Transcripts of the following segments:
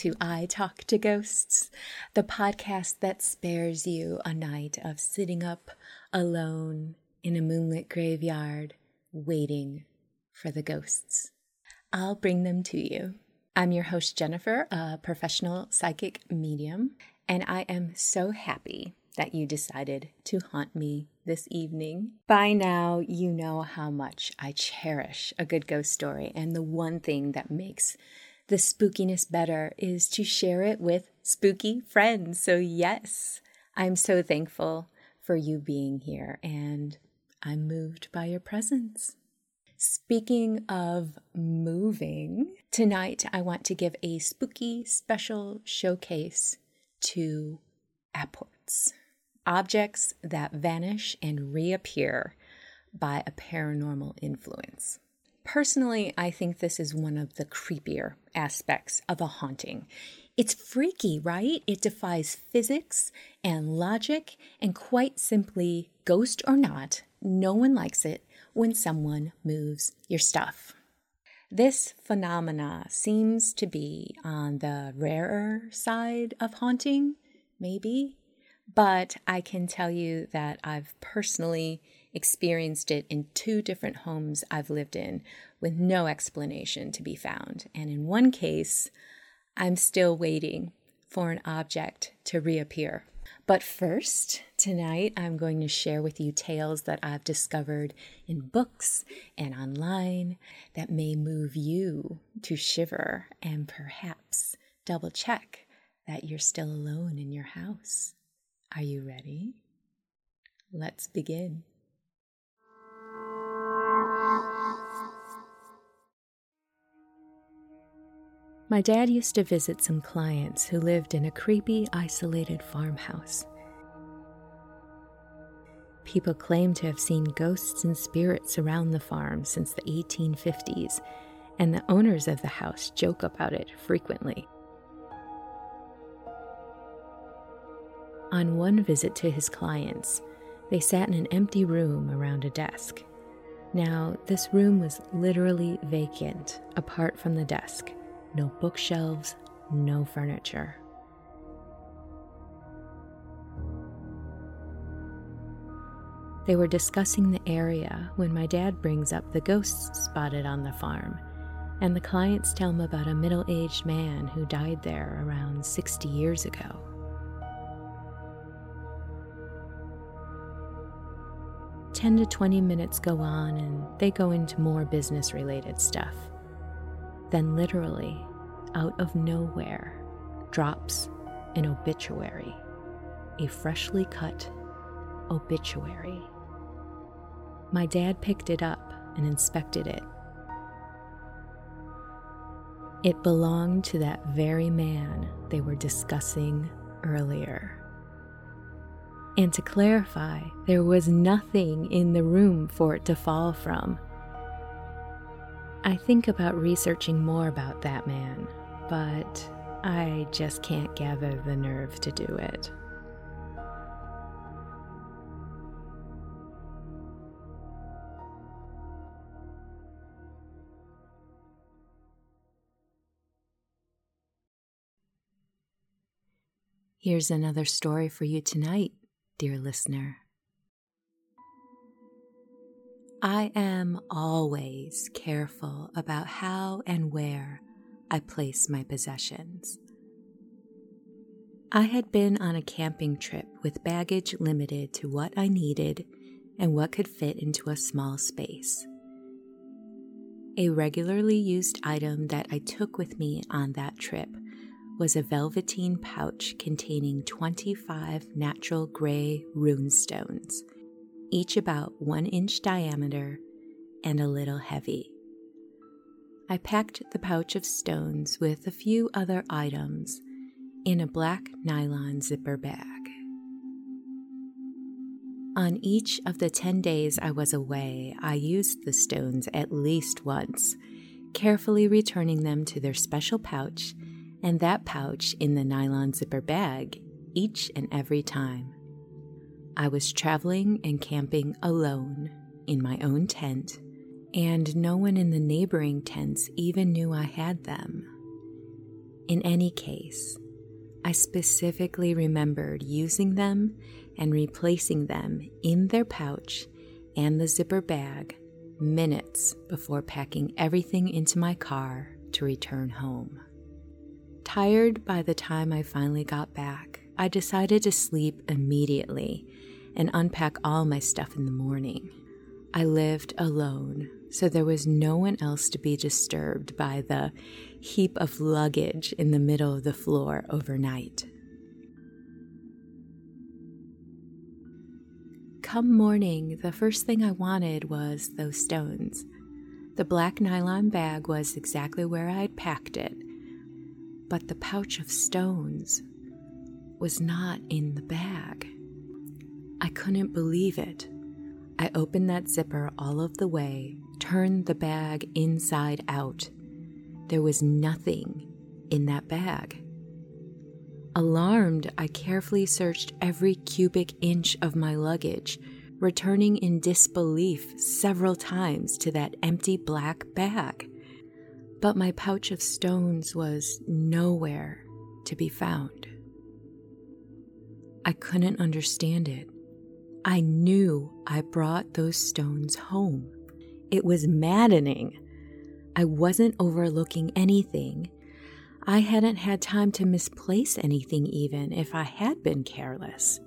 to I Talk to Ghosts, the podcast that spares you a night of sitting up alone in a moonlit graveyard waiting for the ghosts. I'll bring them to you. I'm your host, Jennifer, a professional psychic medium, and I am so happy that you decided to haunt me this evening. By now, you know how much I cherish a good ghost story, and the one thing that makes the spookiness better is to share it with spooky friends. So, yes, I'm so thankful for you being here, and I'm moved by your presence. Speaking of moving, tonight I want to give a spooky special showcase to apports objects that vanish and reappear by a paranormal influence. Personally, I think this is one of the creepier aspects of a haunting. It's freaky, right? It defies physics and logic, and quite simply, ghost or not, no one likes it when someone moves your stuff. This phenomena seems to be on the rarer side of haunting, maybe, but I can tell you that I've personally experienced it in two different homes I've lived in with no explanation to be found. And in one case, I'm still waiting for an object to reappear. But first, tonight I'm going to share with you tales that I've discovered in books and online that may move you to shiver and perhaps double check that you're still alone in your house. Are you ready? Let's begin. My dad used to visit some clients who lived in a creepy, isolated farmhouse. People claim to have seen ghosts and spirits around the farm since the 1850s, and the owners of the house joke about it frequently. On one visit to his clients, they sat in an empty room around a desk. Now, this room was literally vacant, apart from the desk no bookshelves, no furniture. They were discussing the area when my dad brings up the ghosts spotted on the farm, and the clients tell him about a middle aged man who died there around 60 years ago. Ten to 20 minutes go on, and they go into more business related stuff. Then, literally, out of nowhere, drops an obituary, a freshly cut obituary. My dad picked it up and inspected it. It belonged to that very man they were discussing earlier. And to clarify, there was nothing in the room for it to fall from. I think about researching more about that man, but I just can't gather the nerve to do it. Here's another story for you tonight, dear listener. I am always careful about how and where I place my possessions. I had been on a camping trip with baggage limited to what I needed and what could fit into a small space. A regularly used item that I took with me on that trip was a velveteen pouch containing 25 natural gray rune stones each about one inch diameter and a little heavy. I packed the pouch of stones with a few other items in a black nylon zipper bag. On each of the 10 days I was away, I used the stones at least once, carefully returning them to their special pouch and that pouch in the nylon zipper bag each and every time. I was traveling and camping alone in my own tent, and no one in the neighboring tents even knew I had them. In any case, I specifically remembered using them and replacing them in their pouch and the zipper bag minutes before packing everything into my car to return home. Tired by the time I finally got back, I decided to sleep immediately and unpack all my stuff in the morning. I lived alone, so there was no one else to be disturbed by the heap of luggage in the middle of the floor overnight. Come morning, the first thing I wanted was those stones. The black nylon bag was exactly where I had packed it, but the pouch of stones was not in the bag. I couldn't believe it. I opened that zipper all of the way, turned the bag inside out. There was nothing in that bag. Alarmed, I carefully searched every cubic inch of my luggage, returning in disbelief several times to that empty black bag. But my pouch of stones was nowhere to be found. I couldn't understand it. I knew I brought those stones home. It was maddening. I wasn't overlooking anything. I hadn't had time to misplace anything, even if I had been careless.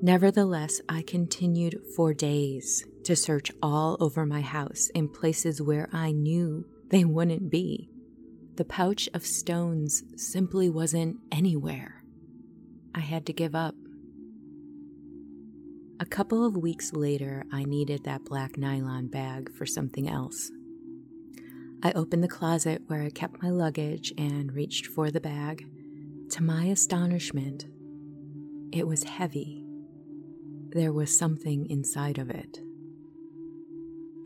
Nevertheless, I continued for days to search all over my house in places where I knew they wouldn't be. The pouch of stones simply wasn't anywhere. I had to give up. A couple of weeks later, I needed that black nylon bag for something else. I opened the closet where I kept my luggage and reached for the bag. To my astonishment, it was heavy. There was something inside of it.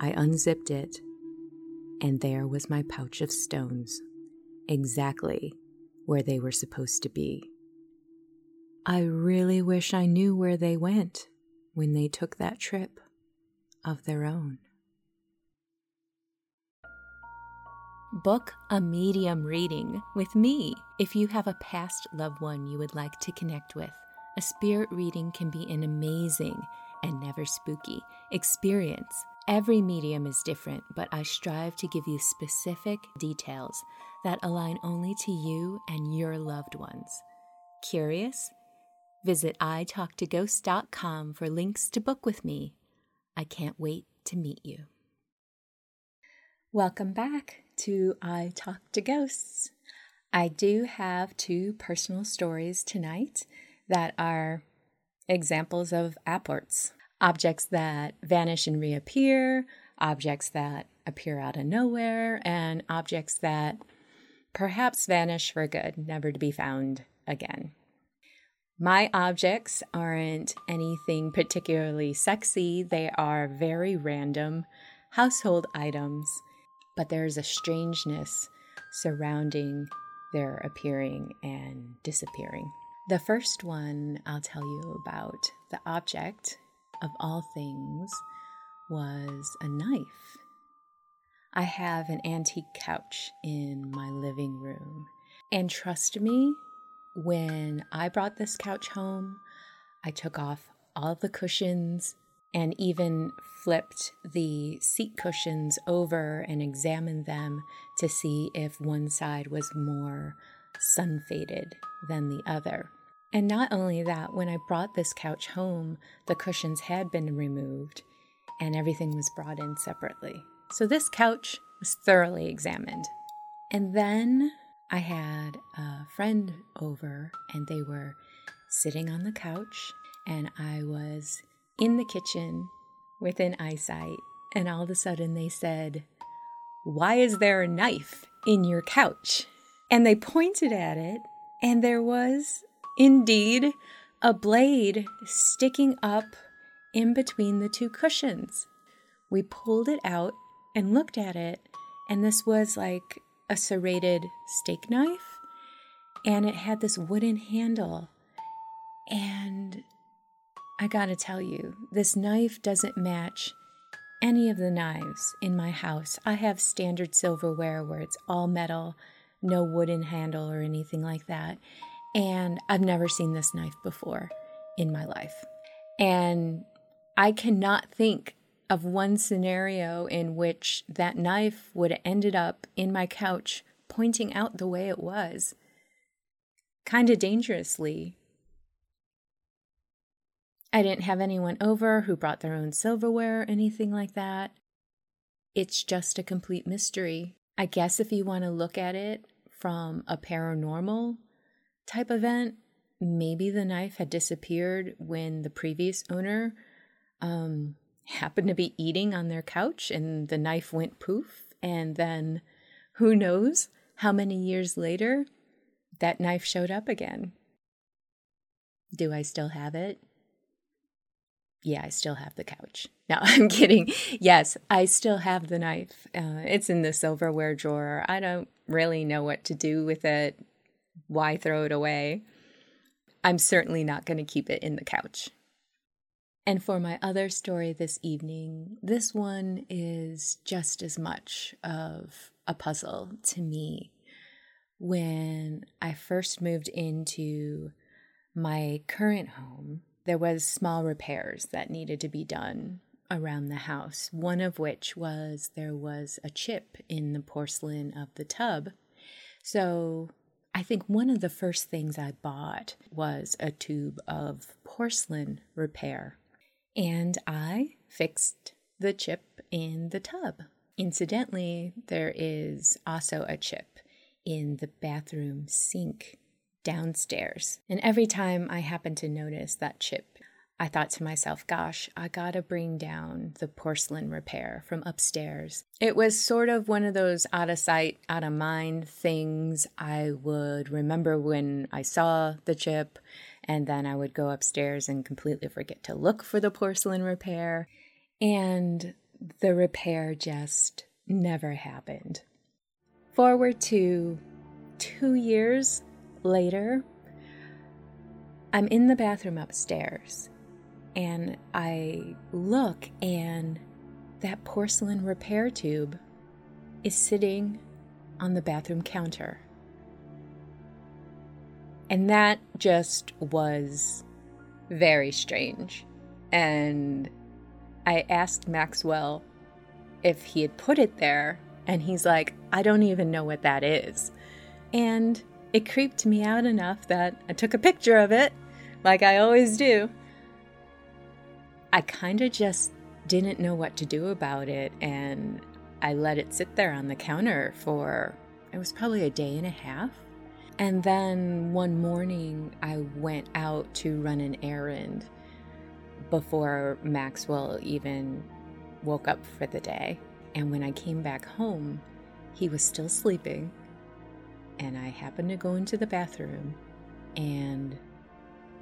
I unzipped it, and there was my pouch of stones, exactly where they were supposed to be. I really wish I knew where they went when they took that trip of their own. Book a medium reading with me if you have a past loved one you would like to connect with. A spirit reading can be an amazing and never spooky experience. Every medium is different, but I strive to give you specific details that align only to you and your loved ones. Curious? Visit italktoghosts.com for links to book with me. I can't wait to meet you. Welcome back to I Talk to Ghosts. I do have two personal stories tonight that are examples of apports objects that vanish and reappear, objects that appear out of nowhere, and objects that perhaps vanish for good, never to be found again. My objects aren't anything particularly sexy, they are very random household items, but there's a strangeness surrounding their appearing and disappearing. The first one I'll tell you about, the object of all things, was a knife. I have an antique couch in my living room, and trust me, when I brought this couch home, I took off all the cushions and even flipped the seat cushions over and examined them to see if one side was more sun faded than the other. And not only that, when I brought this couch home, the cushions had been removed and everything was brought in separately. So this couch was thoroughly examined. And then I had a friend over, and they were sitting on the couch, and I was in the kitchen within eyesight. And all of a sudden, they said, Why is there a knife in your couch? And they pointed at it, and there was indeed a blade sticking up in between the two cushions. We pulled it out and looked at it, and this was like a serrated steak knife and it had this wooden handle. And I gotta tell you, this knife doesn't match any of the knives in my house. I have standard silverware where it's all metal, no wooden handle or anything like that. And I've never seen this knife before in my life. And I cannot think of one scenario in which that knife would have ended up in my couch pointing out the way it was. Kind of dangerously. I didn't have anyone over who brought their own silverware or anything like that. It's just a complete mystery. I guess if you want to look at it from a paranormal type event, maybe the knife had disappeared when the previous owner um, happened to be eating on their couch and the knife went poof. And then who knows how many years later that knife showed up again. Do I still have it? Yeah, I still have the couch. No, I'm kidding. Yes, I still have the knife. Uh, it's in the silverware drawer. I don't really know what to do with it. Why throw it away? I'm certainly not going to keep it in the couch. And for my other story this evening, this one is just as much of a puzzle to me. When I first moved into my current home, there was small repairs that needed to be done around the house. One of which was there was a chip in the porcelain of the tub. So I think one of the first things I bought was a tube of porcelain repair. And I fixed the chip in the tub. Incidentally, there is also a chip in the bathroom sink downstairs. And every time I happen to notice that chip, I thought to myself, gosh, I gotta bring down the porcelain repair from upstairs. It was sort of one of those out of sight, out of mind things I would remember when I saw the chip, and then I would go upstairs and completely forget to look for the porcelain repair. And the repair just never happened. Forward to two years later, I'm in the bathroom upstairs and I look, and that porcelain repair tube is sitting on the bathroom counter. And that just was very strange. And I asked Maxwell if he had put it there, and he's like, I don't even know what that is. And it creeped me out enough that I took a picture of it, like I always do. I kind of just didn't know what to do about it, and I let it sit there on the counter for it was probably a day and a half. And then one morning, I went out to run an errand before Maxwell even woke up for the day. And when I came back home, he was still sleeping. And I happened to go into the bathroom, and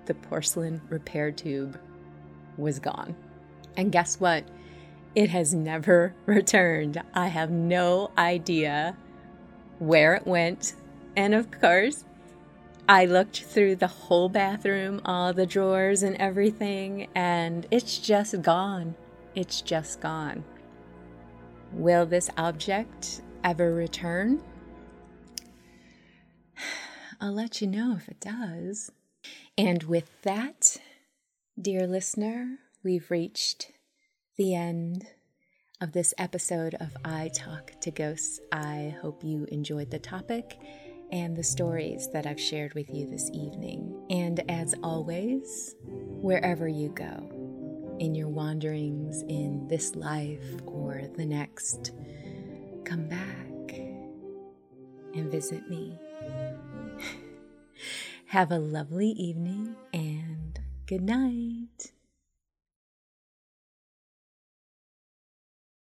the porcelain repair tube was gone. And guess what? It has never returned. I have no idea where it went. And of course, I looked through the whole bathroom, all the drawers and everything, and it's just gone. It's just gone. Will this object ever return? I'll let you know if it does. And with that, Dear listener, we've reached the end of this episode of I Talk to Ghosts. I hope you enjoyed the topic and the stories that I've shared with you this evening. And as always, wherever you go, in your wanderings in this life or the next, come back and visit me. Have a lovely evening and Good night.